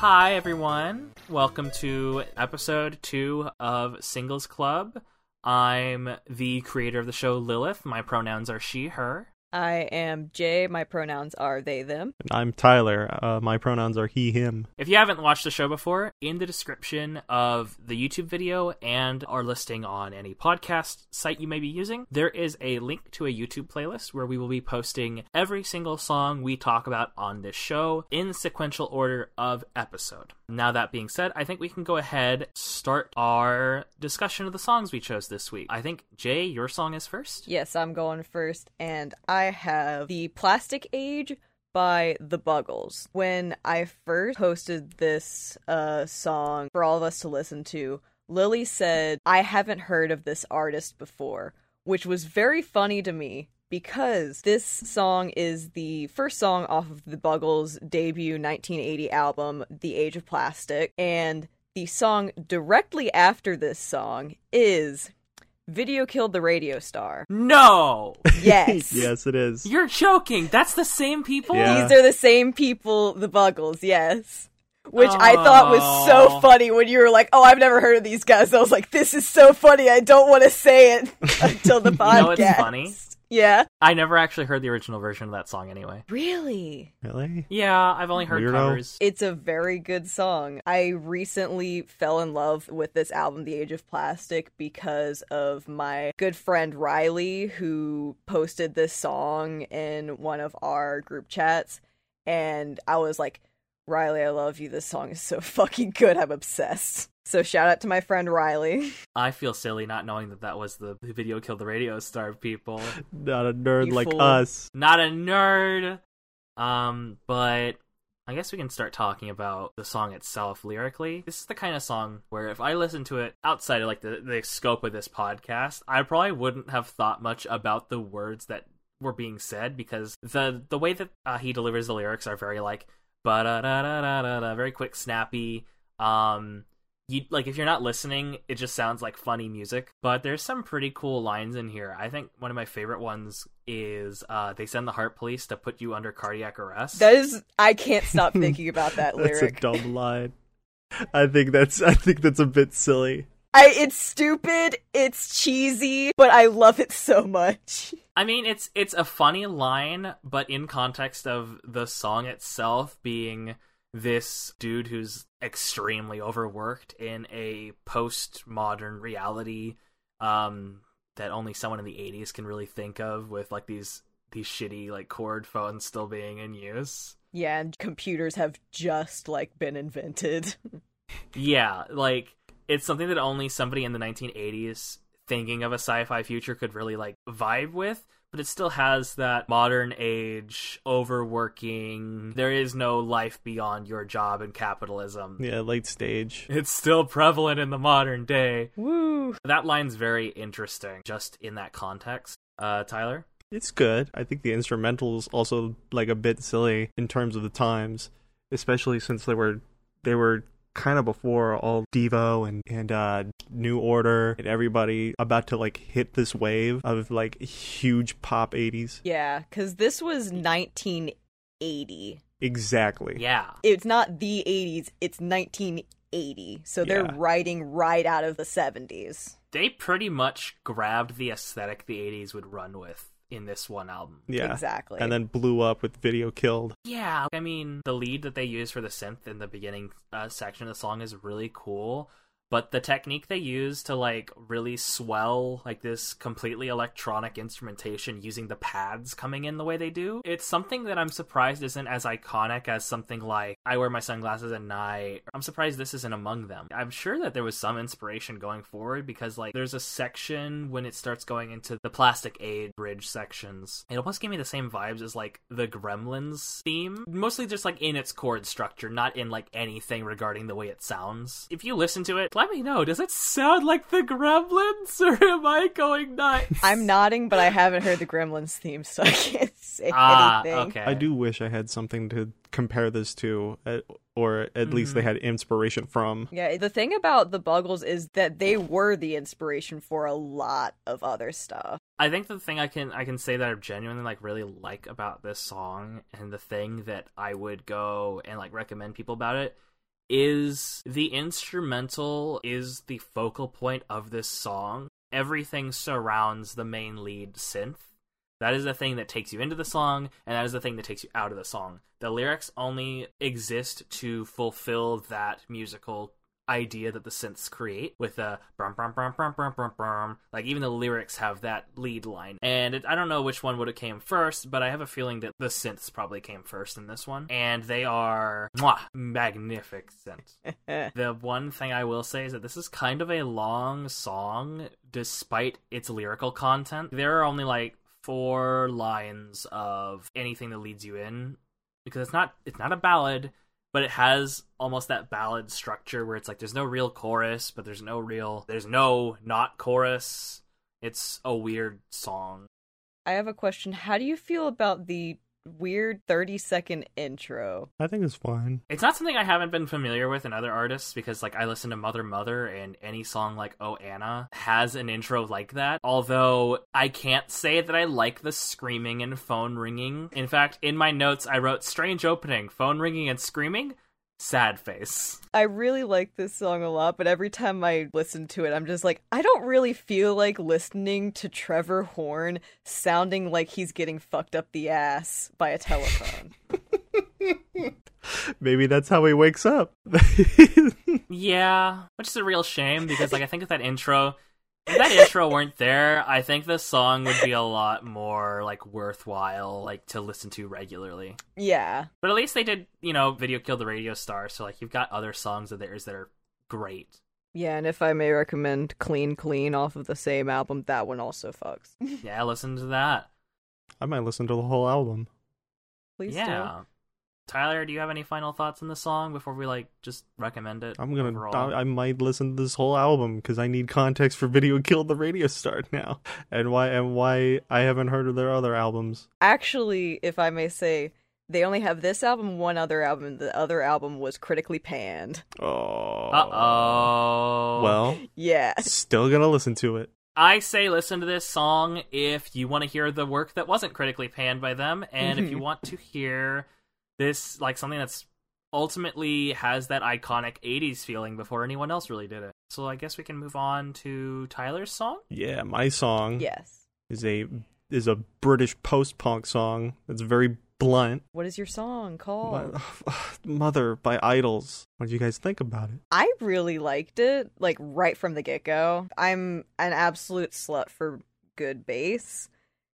Hi, everyone. Welcome to episode two of Singles Club. I'm the creator of the show, Lilith. My pronouns are she, her. I am Jay. My pronouns are they, them. And I'm Tyler. Uh, my pronouns are he, him. If you haven't watched the show before, in the description of the YouTube video and our listing on any podcast site you may be using, there is a link to a YouTube playlist where we will be posting every single song we talk about on this show in sequential order of episode. Now, that being said, I think we can go ahead start our discussion of the songs we chose this week. I think, Jay, your song is first. Yes, I'm going first, and I have The Plastic Age by The Buggles. When I first posted this uh, song for all of us to listen to, Lily said, I haven't heard of this artist before, which was very funny to me because this song is the first song off of the Buggles' debut 1980 album, The Age of Plastic, and the song directly after this song is Video Killed the Radio Star. No! Yes. yes, it is. You're joking. That's the same people? Yeah. These are the same people, the Buggles, yes. Which I thought was so Oh. funny when you were like, "Oh, I've never heard of these guys." I was like, "This is so funny. I don't want to say it until the podcast." know what's funny? Yeah. I never actually heard the original version of that song anyway. Really? Really? Yeah, I've only heard Weirdo. covers. It's a very good song. I recently fell in love with this album, The Age of Plastic, because of my good friend Riley, who posted this song in one of our group chats. And I was like, Riley, I love you. This song is so fucking good. I'm obsessed. So shout out to my friend Riley. I feel silly not knowing that that was the video killed the radio star people. Not a nerd You like fool. us. Not a nerd. Um, but I guess we can start talking about the song itself lyrically. This is the kind of song where if I listened to it outside of like the, the scope of this podcast, I probably wouldn't have thought much about the words that were being said because the the way that uh, he delivers the lyrics are very like ba da da da da da da very quick, snappy. Um, you like if you're not listening, it just sounds like funny music. But there's some pretty cool lines in here. I think one of my favorite ones is uh, they send the heart police to put you under cardiac arrest. That is, I can't stop thinking about that lyric. That's a dumb line. I think that's I think that's a bit silly. I, it's stupid, it's cheesy, but I love it so much. I mean, it's it's a funny line, but in context of the song itself being this dude who's extremely overworked in a postmodern reality um, that only someone in the 80s can really think of with like these these shitty like cord phones still being in use. Yeah, and computers have just like been invented. Yeah, like it's something that only somebody in the 1980s thinking of a sci-fi future could really like vibe with, but it still has that modern age overworking. There is no life beyond your job and capitalism. Yeah, late stage. It's still prevalent in the modern day. Woo! That line's very interesting just in that context. Uh Tyler? It's good. I think the instrumental is also like a bit silly in terms of the times, especially since they were they were kind of before all Devo and and uh New Order and everybody about to like hit this wave of like huge pop 80s. Yeah, because this was 1980. Exactly. Yeah. It's not the 80s, it's 1980. So they're Yeah. writing right out of the 70s. They pretty much grabbed the aesthetic the 80s would run with in this one album. Yeah. Exactly. And then blew up with Video Killed. Yeah, I mean, the lead that they use for the synth in the beginning uh, section of the song is really cool, but the technique they use to like really swell like this completely electronic instrumentation using the pads coming in the way they do, it's something that I'm surprised isn't as iconic as something like I wear my sunglasses at night. I'm surprised this isn't among them. I'm sure that there was some inspiration going forward because like there's a section when it starts going into the Plastic Age bridge sections. It almost gave me the same vibes as like the Gremlins theme, mostly just like in its chord structure, not in like anything regarding the way it sounds. If you listen to it, let me know. Does it sound like the Gremlins or am I going nuts? I'm nodding, but I haven't heard the Gremlins theme, so I can't say Ah, anything. okay. I do wish I had something to compare this to, uh, or at least Mm-hmm. they had inspiration from. Yeah, the thing about the Buggles is that they were the inspiration for a lot of other stuff. I think the thing I can I can say that I genuinely like really like about this song and the thing that I would go and like recommend people about it is the instrumental is the focal point of this song. Everything surrounds the main lead synth. That is the thing that takes you into the song, and that is the thing that takes you out of the song. The lyrics only exist to fulfill that musical idea that the synths create with the brum, brum, brum, brum, brum, brum, brum. like even the lyrics have that lead line. And it, i don't know which one would have came first but i have a feeling that the synths probably came first in this one. And they are mwah, magnificent. The one thing i will say is that this is kind of a long song despite its lyrical content. There are only like four lines of anything that leads you in because it's not it's not a ballad but it has almost that ballad structure where it's like there's no real chorus, but there's no real there's no not chorus. It's a weird song. I have a question. How do you feel about the weird 30 second intro? I think it's fine. It's not something I haven't been familiar with in other artists because like I listen to Mother Mother and any song like Oh Ana has an intro like that. Although I can't say that I like the screaming and phone ringing. In fact, in my notes I wrote strange opening, phone ringing and screaming. Sad face. I really like this song a lot, but every time I listen to it, I'm just like, I don't really feel like listening to Trevor Horn sounding like he's getting fucked up the ass by a telephone. Maybe that's how he wakes up. yeah, which is a real shame because like I think of that intro if that intro weren't there, I think the song would be a lot more like worthwhile, like to listen to regularly. Yeah. But at least they did, you know, video kill the radio star, so like you've got other songs of theirs that are great. Yeah, and if I may recommend Clean Clean off of the same album, that one also fucks. yeah, listen to that. I might listen to the whole album. Please do. yeah. Tyler, do you have any final thoughts on the song before we like just recommend it? I'm gonna. I, I might listen to this whole album because I need context for Video Killed the Radio Star now, and why and why I haven't heard of their other albums. Actually, if I may say, they only have this album, one other album. The other album was critically panned. Oh. Uh oh. Well, Yeah. still gonna listen to it. I say listen to this song if you want to hear the work that wasn't critically panned by them, and if you want to hear this, like something that's ultimately has that iconic 80s feeling before anyone else really did it. So I guess we can move on to Tyler's song. Yeah, my song Yes. is a is a British post punk song. It's very blunt. What is your song called? Mother by IDLES. What do you guys think about it? I really liked it, like right from the get go. I'm an absolute slut for good bass.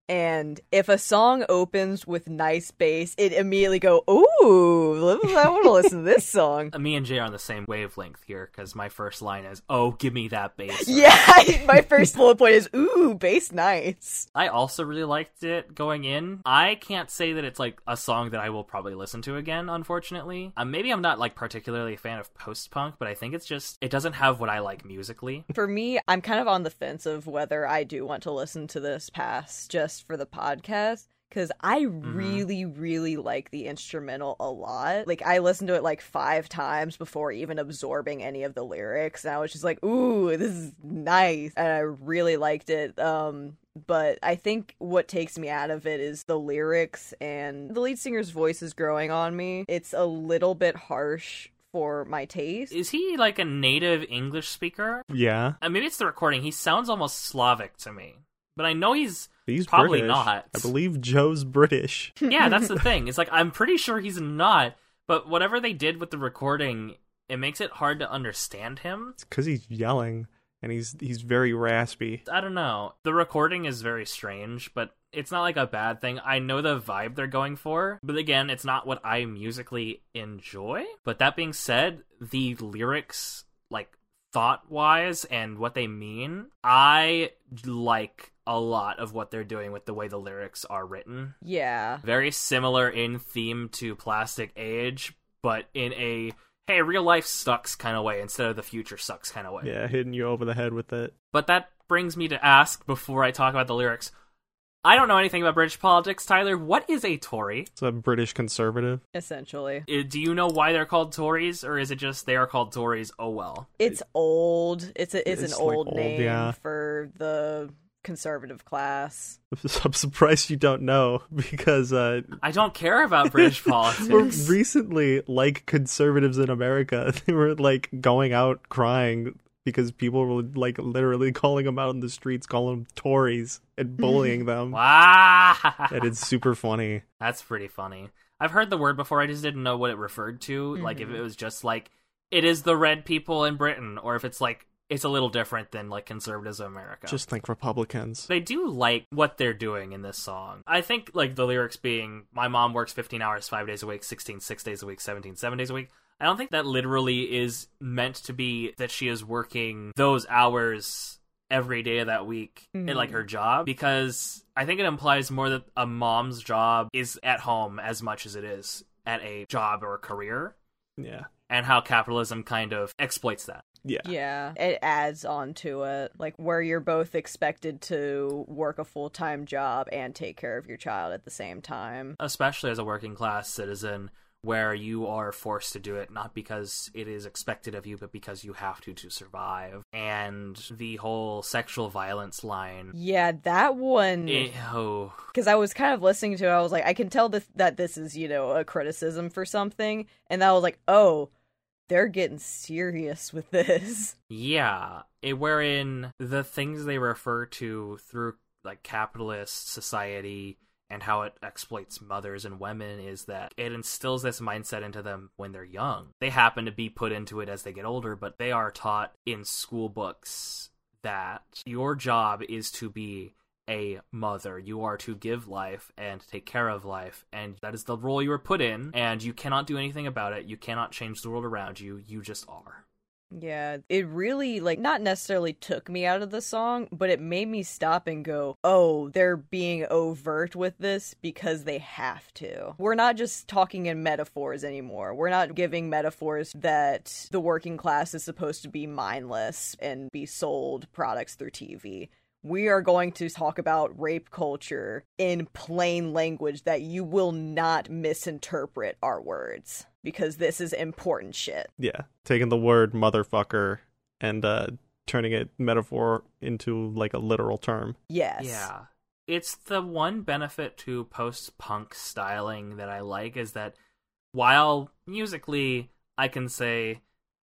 And if a song opens with nice bass, it immediately go, "Ooh, I want to listen to this song." Me and Jay are on the same wavelength here because my first line is, "Oh, give me that bass." Yeah, my first bullet point is, "Ooh, bass nice." I also really liked it going in. I can't say that it's like a song that I will probably listen to again, unfortunately. Um, maybe I'm not like particularly a fan of post punk, but I think it's just it doesn't have what I like musically. For me, I'm kind of on the fence of whether I do want to listen to this past just for the podcast because I really, really like the instrumental a lot. Like, I listened to it like five times before even absorbing any of the lyrics, and I was just like, "Ooh, this is nice," and I really liked it. Um, but I think what takes me out of it is the lyrics and the lead singer's voice is growing on me. It's a little bit harsh for my taste. Is he like a native English speaker? Yeah, Uh, maybe it's the recording. He sounds almost Slavic to me, but I know he's. he's Probably British. not. I believe Joe's British. Yeah, that's the thing. It's like I'm pretty sure he's not, but whatever they did with the recording, it makes it hard to understand him. It's because he's yelling and he's he's very raspy. I don't know. The recording is very strange, but it's not like a bad thing. I know the vibe they're going for, but again, it's not what I musically enjoy. But that being said, the lyrics, like thought wise and what they mean, I like a lot of what they're doing with the way the lyrics are written. Yeah. Very similar in theme to Plastic Age, but in a hey, real life sucks kind of way instead of the future sucks kind of way. Yeah, hitting you over the head with it. But that brings me to ask before I talk about the lyrics. I don't know anything about British politics, Tyler. What is a Tory? It's a British conservative. Essentially. Uh, Do you know why they're called Tories, or is it just they are called Tories? Oh well. It's old. It's a it's, It's, an like, old, old, name yeah. for the conservative class. I'm surprised you don't know because uh, I don't care about British we're politics. recently like conservatives in America. They were like going out crying because people were like literally calling them out in the streets, calling them Tories and bullying them. wow, And it's super funny. that's pretty funny. I've heard the word before. I just didn't know what it referred to. Like if Mhm. it was just like it is the red people in Britain, or if it's like it's a little different than like conservatives of America. Just think Republicans. they do like what they're doing in this song. I think like the lyrics being my mom works 15 hours 5 days a week, 16 6 days a week, 17 7 days a week. I don't think that literally is meant to be that she is working those hours every day of that week in Mhm. like her job because I think it implies more that a mom's job is at home as much as it is at a job or a career Yeah. and how capitalism kind of exploits that. Yeah. Yeah, it adds on to it, like where you're both expected to work a full time job and take care of your child at the same time. especially as a working class citizen where you are forced to do it not because it is expected of you but because you have to to survive and the whole sexual violence line Yeah, that one. eh, oh Because I was kind of listening to it, I was like, I can tell this, that this is, you know, a criticism for something. And I was like, oh, they're getting serious with this. yeah it, wherein the things they refer to through like capitalist society and how it exploits mothers and women is that it instills this mindset into them when they're young. They happen to be put into it as they get older, but they are taught in school books that your job is to be a mother. You are to give life and take care of life, and that is the role you are put in, and you cannot do anything about it. You cannot change the world around you. You just are. Yeah, it really, like, not necessarily took me out of the song, but it made me stop and go, oh, they're being overt with this because they have to. We're not just talking in metaphors anymore. We're not giving metaphors that the working class is supposed to be mindless and be sold products through TV. We are going to talk about rape culture in plain language that you will not misinterpret our words because this is important shit. Yeah. Taking the word motherfucker and uh turning it metaphor into like a literal term. Yes. Yeah. It's the one benefit to post punk styling that I like is that while musically I can say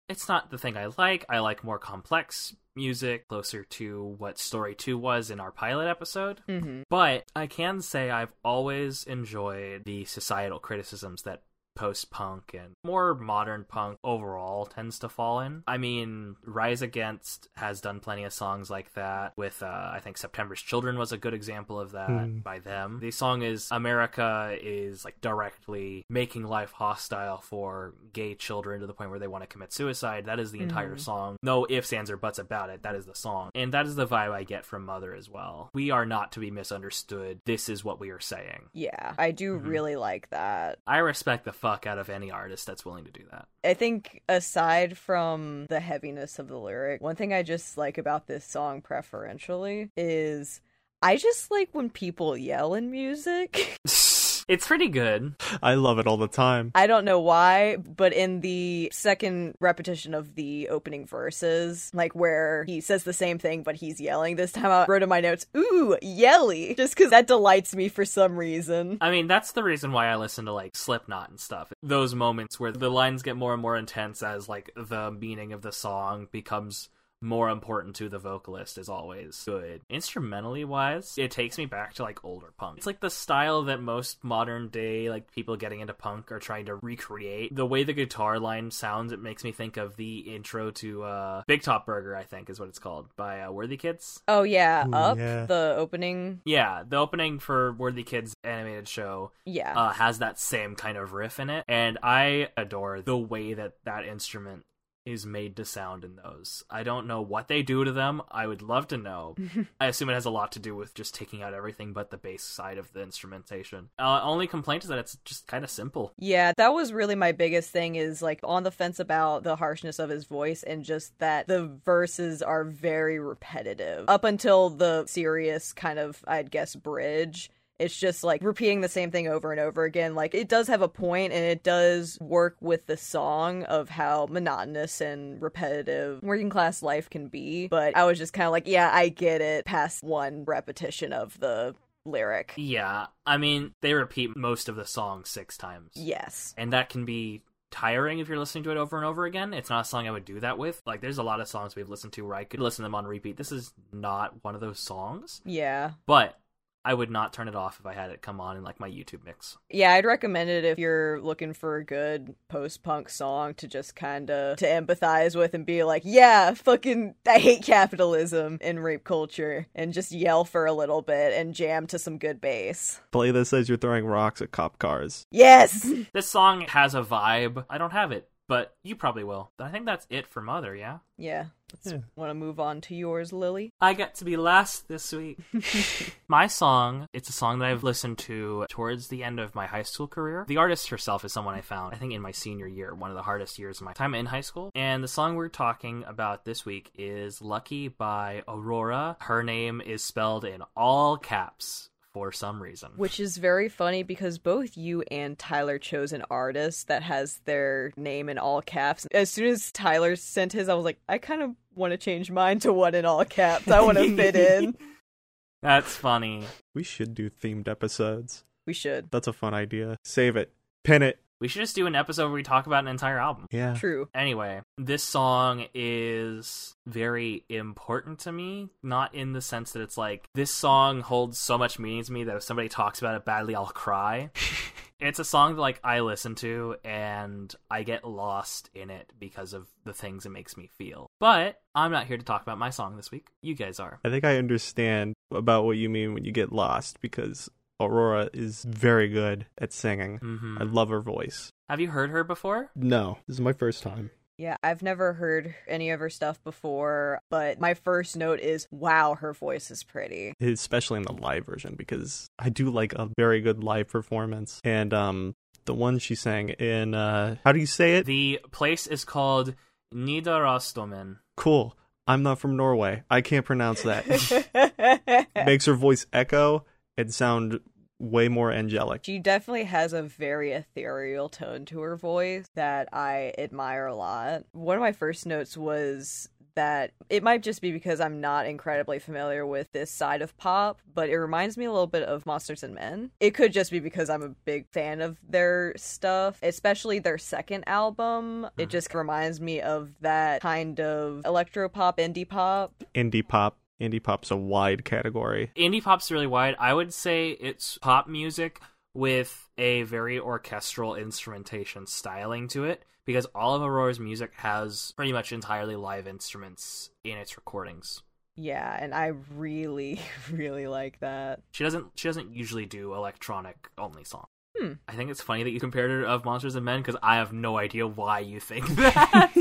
it's not the thing I like, I like more complex music, closer to what Story 2 was in our pilot episode. Mm-hmm. But I can say I've always enjoyed the societal criticisms that post punk and more modern punk overall tends to fall in. I mean, Rise Against has done plenty of songs like that with uh, I think September's Children was a good example of that Hmm. by them. The song is America is like directly making life hostile for gay children to the point where they want to commit suicide. That is the entire Mhm. song. No ifs, ands, or buts about it. That is the song. And that is the vibe I get from Mother as well. We are not to be misunderstood. This is what we are saying. Yeah, I do Mhm. really like that. I respect the fuck out of any artist that's willing to do that. I think aside from the heaviness of the lyric, one thing I just like about this song preferentially is I just like when people yell in music. it's pretty good. I love it all the time. I don't know why, but in the second repetition of the opening verses, like where he says the same thing but he's yelling this time, I wrote in my notes, "Ooh, yelly," just because that delights me for some reason. I mean, that's the reason why I listen to like Slipknot and stuff. Those moments where the lines get more and more intense as like the meaning of the song becomes more important to the vocalist is always good. Instrumentally wise, it takes me back to like older punk. It's like the style that most modern day like people getting into punk are trying to recreate. The way the guitar line sounds, it makes me think of the intro to uh Big Top Burger, I think is what it's called by uh, Worthikids. Oh yeah, Ooh, up yeah. the opening. Yeah, the opening for Worthikids animated show Yeah. uh, has that same kind of riff in it, and I adore the way that that instrument is made to sound in those. I don't know what they do to them. I would love to know. I assume it has a lot to do with just taking out everything but the bass side of the instrumentation. Uh, only complaint is that it's just kind of simple. Yeah, that was really my biggest thing is like on the fence about the harshness of his voice and just that the verses are very repetitive. Up until the serious kind of I'd guess bridge, It's just like repeating the same thing over and over again. Like it does have a point and it does work with the song of how monotonous and repetitive working class life can be. But I was just kind of like, yeah, I get it past one repetition of the lyric. Yeah, I mean, they repeat most of the song six times. Yes. And that can be tiring if you're listening to it over and over again. It's not a song I would do that with. Like, there's a lot of songs we've listened to where I could listen to them on repeat. This is not one of those songs, Yeah. but I would not turn it off if I had it come on in like my YouTube mix. Yeah, I'd recommend it if you're looking for a good post-punk song to just kind of to empathize with and be like, "Yeah, fucking I hate capitalism and rape culture." And just yell for a little bit and jam to some good bass. Play this as you're throwing rocks at cop cars. Yes. This song has a vibe. I don't have it, but you probably will. I think that's it for Mother, yeah? yeah. Let's Yeah. want to move on to yours, Lily. I got to be last this week. my song, it's a song that I've listened to towards the end of my high school career. The artist herself is someone I found, I think, in my senior year, one of the hardest years of my time in high school. And the song we're talking about this week is Lucky by Aurora. Her name is spelled in all caps for some reason. Which is very funny because both you and Tyler chose an artist that has their name in all caps. As soon as Tyler sent his, I was like, I kind of want to change mine to one in all caps. I want to fit in. That's funny. We should do themed episodes. We should. That's a fun idea. Save it. Pin it. We should just do an episode where we talk about an entire album. Yeah. True. Anyway, this song is very important to me, not in the sense that it's like this song holds so much meaning to me that if somebody talks about it badly, I'll cry. it's a song that like I listen to and I get lost in it because of the things it makes me feel. But I'm not here to talk about my song this week. You guys are. I think I understand about what you mean when you get lost because Aurora is very good at singing. hmm I love her voice. Have you heard her before? No, this is my first time. Yeah, I've never heard any of her stuff before, but my first note is wow, her voice is pretty. especially in the live version because I do like a very good live performance. And um the one she sang in uh how do you say it? The place is called Nidarosdomen. Cool. I'm not from Norway. I can't pronounce that. Makes her voice echo and sound way more angelic. She definitely has a very ethereal tone to her voice that I admire a lot. One of my first notes was that it might just be because I'm not incredibly familiar with this side of pop, but it reminds me a little bit of Monsters and Men. It could just be because I'm a big fan of their stuff, especially their second album. It mm-hmm. just reminds me of that kind of electro pop, indie pop. Indie pop. Indie pop's a wide category. indie pop's really wide. I would say it's pop music with a very orchestral instrumentation styling to it because all of Aurora's music has pretty much entirely live instruments in its recordings. Yeah, and I really, really like that. She doesn't she doesn't usually do electronic only songs. Hmm. I think it's funny that you compared her of Monsters and Men because I have no idea why you think that.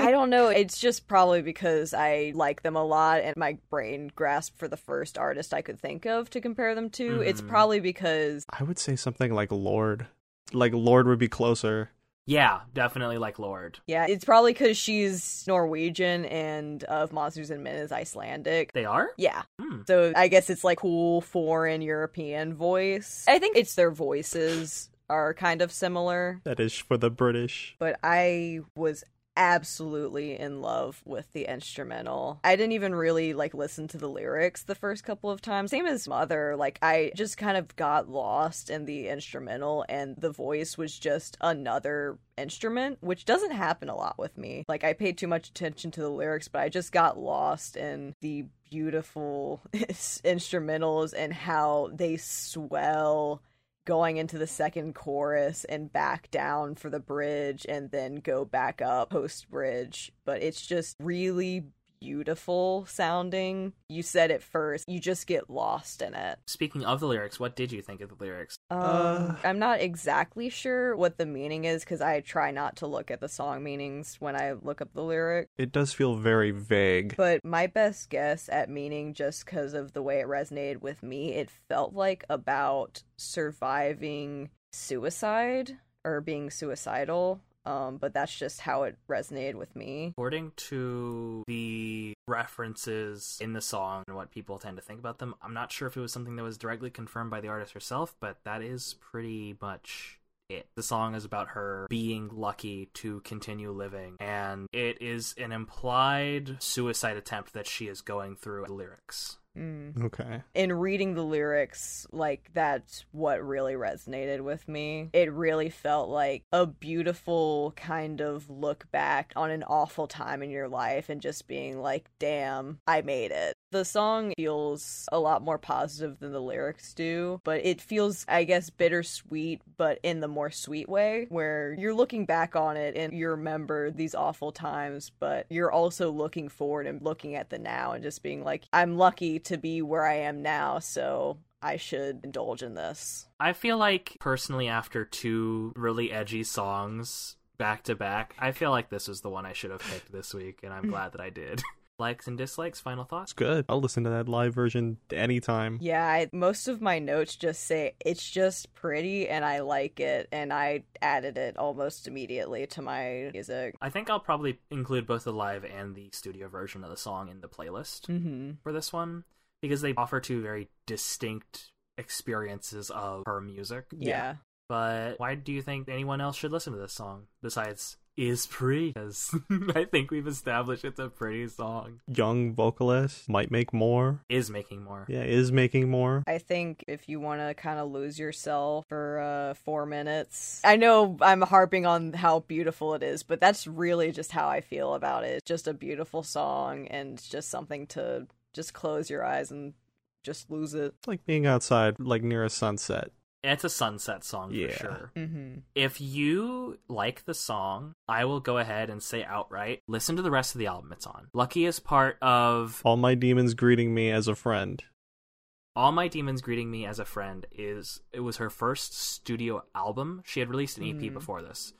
I don't know. It's just probably because I like them a lot and my brain grasped for the first artist I could think of to compare them to. It's Mhm. probably because I would say something like Lorde. Like Lorde would be closer. Yeah, definitely like Lorde. yeah, it's probably because she's Norwegian and of Monsters and Men is Icelandic. They are? Yeah. Hmm. So I guess it's like cool foreign European voice. I think it's their voices are kind of similar, That is for the British. but I was absolutely in love with the instrumental. I didn't even really like listen to the lyrics the first couple of times. Same as Mother, like I just kind of got lost in the instrumental and the voice was just another instrument, which doesn't happen a lot with me. Like I paid too much attention to the lyrics, but I just got lost in the beautiful instrumentals and how they swell going into the second chorus and back down for the bridge and then go back up post bridge. But it's just really beautiful sounding. You said it first, you just get lost in it. Speaking of the lyrics, what did you think of the lyrics? Um, Uh. I'm not exactly sure what the meaning is because I try not to look at the song meanings when I look up the lyric. It does feel very vague. But my best guess at meaning, just because of the way it resonated with me, it felt like about surviving suicide or being suicidal. Um, but that's just how it resonated with me. According to the references in the song and what people tend to think about them, I'm not sure if it was something that was directly confirmed by the artist herself, but that is pretty much it. The song is about her being lucky to continue living, and it is an implied suicide attempt that she is going through the lyrics. Mm. Okay. in reading the lyrics, like that's what really resonated with me. It really felt like a beautiful kind of look back on an awful time in your life and just being like, damn, I made it. The song feels a lot more positive than the lyrics do, but it feels, I guess, bittersweet, but in the more sweet way, where you're looking back on it and you remember these awful times, but you're also looking forward and looking at the now and just being like, I'm lucky to be where I am now, so I should indulge in this. I feel like personally after two really edgy songs back to back, I feel like this was the one I should have picked this week and I'm glad that I did. Likes and dislikes, final thoughts? It's good. I'll listen to that live version anytime. Yeah, I, most of my notes just say it's just pretty and I like it, and I added it almost immediately to my music. I think I'll probably include both the live and the studio version of the song in the playlist Mm-hmm. for this one because they offer two very distinct experiences of her music. Yeah. But why do you think anyone else should listen to this song besides is pretty? Because I think we've established it's a pretty song. Young vocalist might make more. Is making more. Yeah, is making more. I think if you want to kind of lose yourself for uh, four minutes, I know I'm harping on how beautiful it is, but that's really just how I feel about it. Just a beautiful song and just something to just close your eyes and just lose it. It's like being outside, like near a sunset. It's a sunset song Yeah. for sure. Mm-hmm. If you like the song, I will go ahead and say outright, listen to the rest of the album it's on. Lucky is part of All my demons greeting me as a friend. All My Demons Greeting Me as a Friend is it was her first studio album. She had released an EP Mm. before this.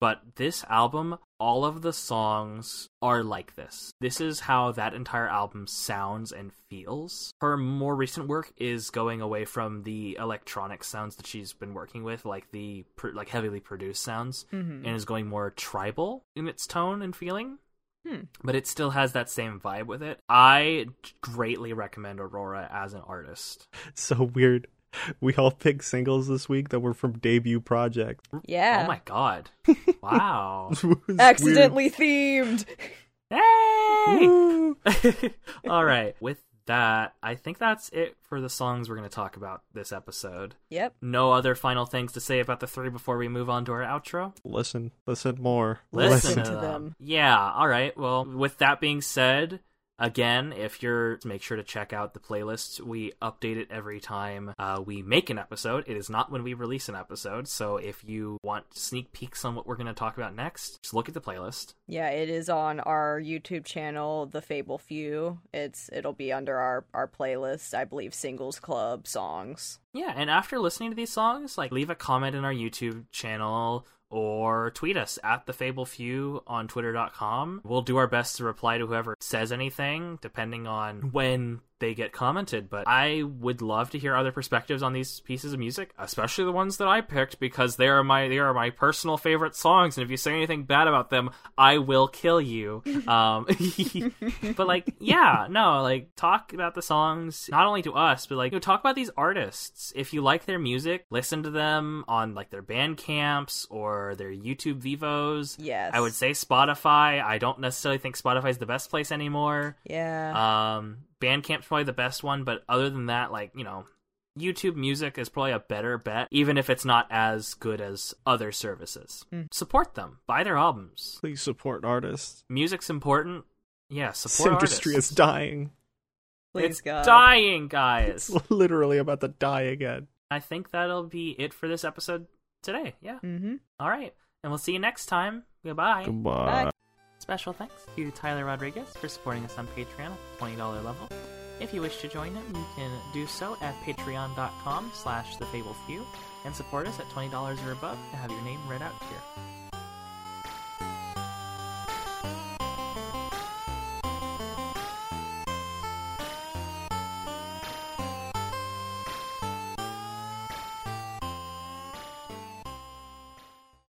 But this album, all of the songs are like this. This is how that entire album sounds and feels. Her more recent work is going away from the electronic sounds that she's been working with, like the like heavily produced sounds, Mm-hmm. and is going more tribal in its tone and feeling. Hmm. But it still has that same vibe with it. I greatly recommend Aurora as an artist. So weird. We all picked singles this week that were from debut projects. Yeah. Oh my god. Wow. It was weird. Accidentally themed. hey! All right. With that, I think that's it for the songs we're going to talk about this episode. Yep. No other final things to say about the three before we move on to our outro? Listen, listen more. Listen, Listen to, to them. them. Yeah, all right. Well, with that being said, again, if you're make sure to check out the playlist. We update it every time uh, we make an episode. It is not when we release an episode. So if you want sneak peeks on what we're going to talk about next, just look at the playlist. Yeah, it is on our YouTube channel, The Fable Few. It's it'll be under our our playlist, I believe, Singles Club songs. Yeah, and after listening to these songs, like leave a comment in our YouTube channel or tweet us at the Fable Few on twitter.com. We'll do our best to reply to whoever says anything, depending on when they get commented. But I would love to hear other perspectives on these pieces of music, especially the ones that I picked, because they are my they are my personal favorite songs. And if you say anything bad about them, I will kill you. Um, but like, yeah, no, like talk about the songs not only to us, but like you know, talk about these artists. If you like their music, listen to them on like their Bandcamps or their YouTube vivos. Yes. I would say Spotify. I don't necessarily think Spotify is the best place anymore. Yeah. Um, Bandcamp's probably the best one, but other than that, like you know, YouTube Music is probably a better bet, even if it's not as good as other services. Mm. Support them, buy their albums. Please support artists. Music's important. Yeah, This support industry artists. is dying. Please it's God. dying, guys. It's literally about to die again. I think that'll be it for this episode today. Yeah. Mm-hmm. All right, and we'll see you next time. Goodbye. Goodbye. Bye. Special thanks to Tyler Rodriguez for supporting us on Patreon at the $20 level. If you wish to join him, you can do so at patreon.com slash thefableFew and support us at $20 or above to have your name read out here.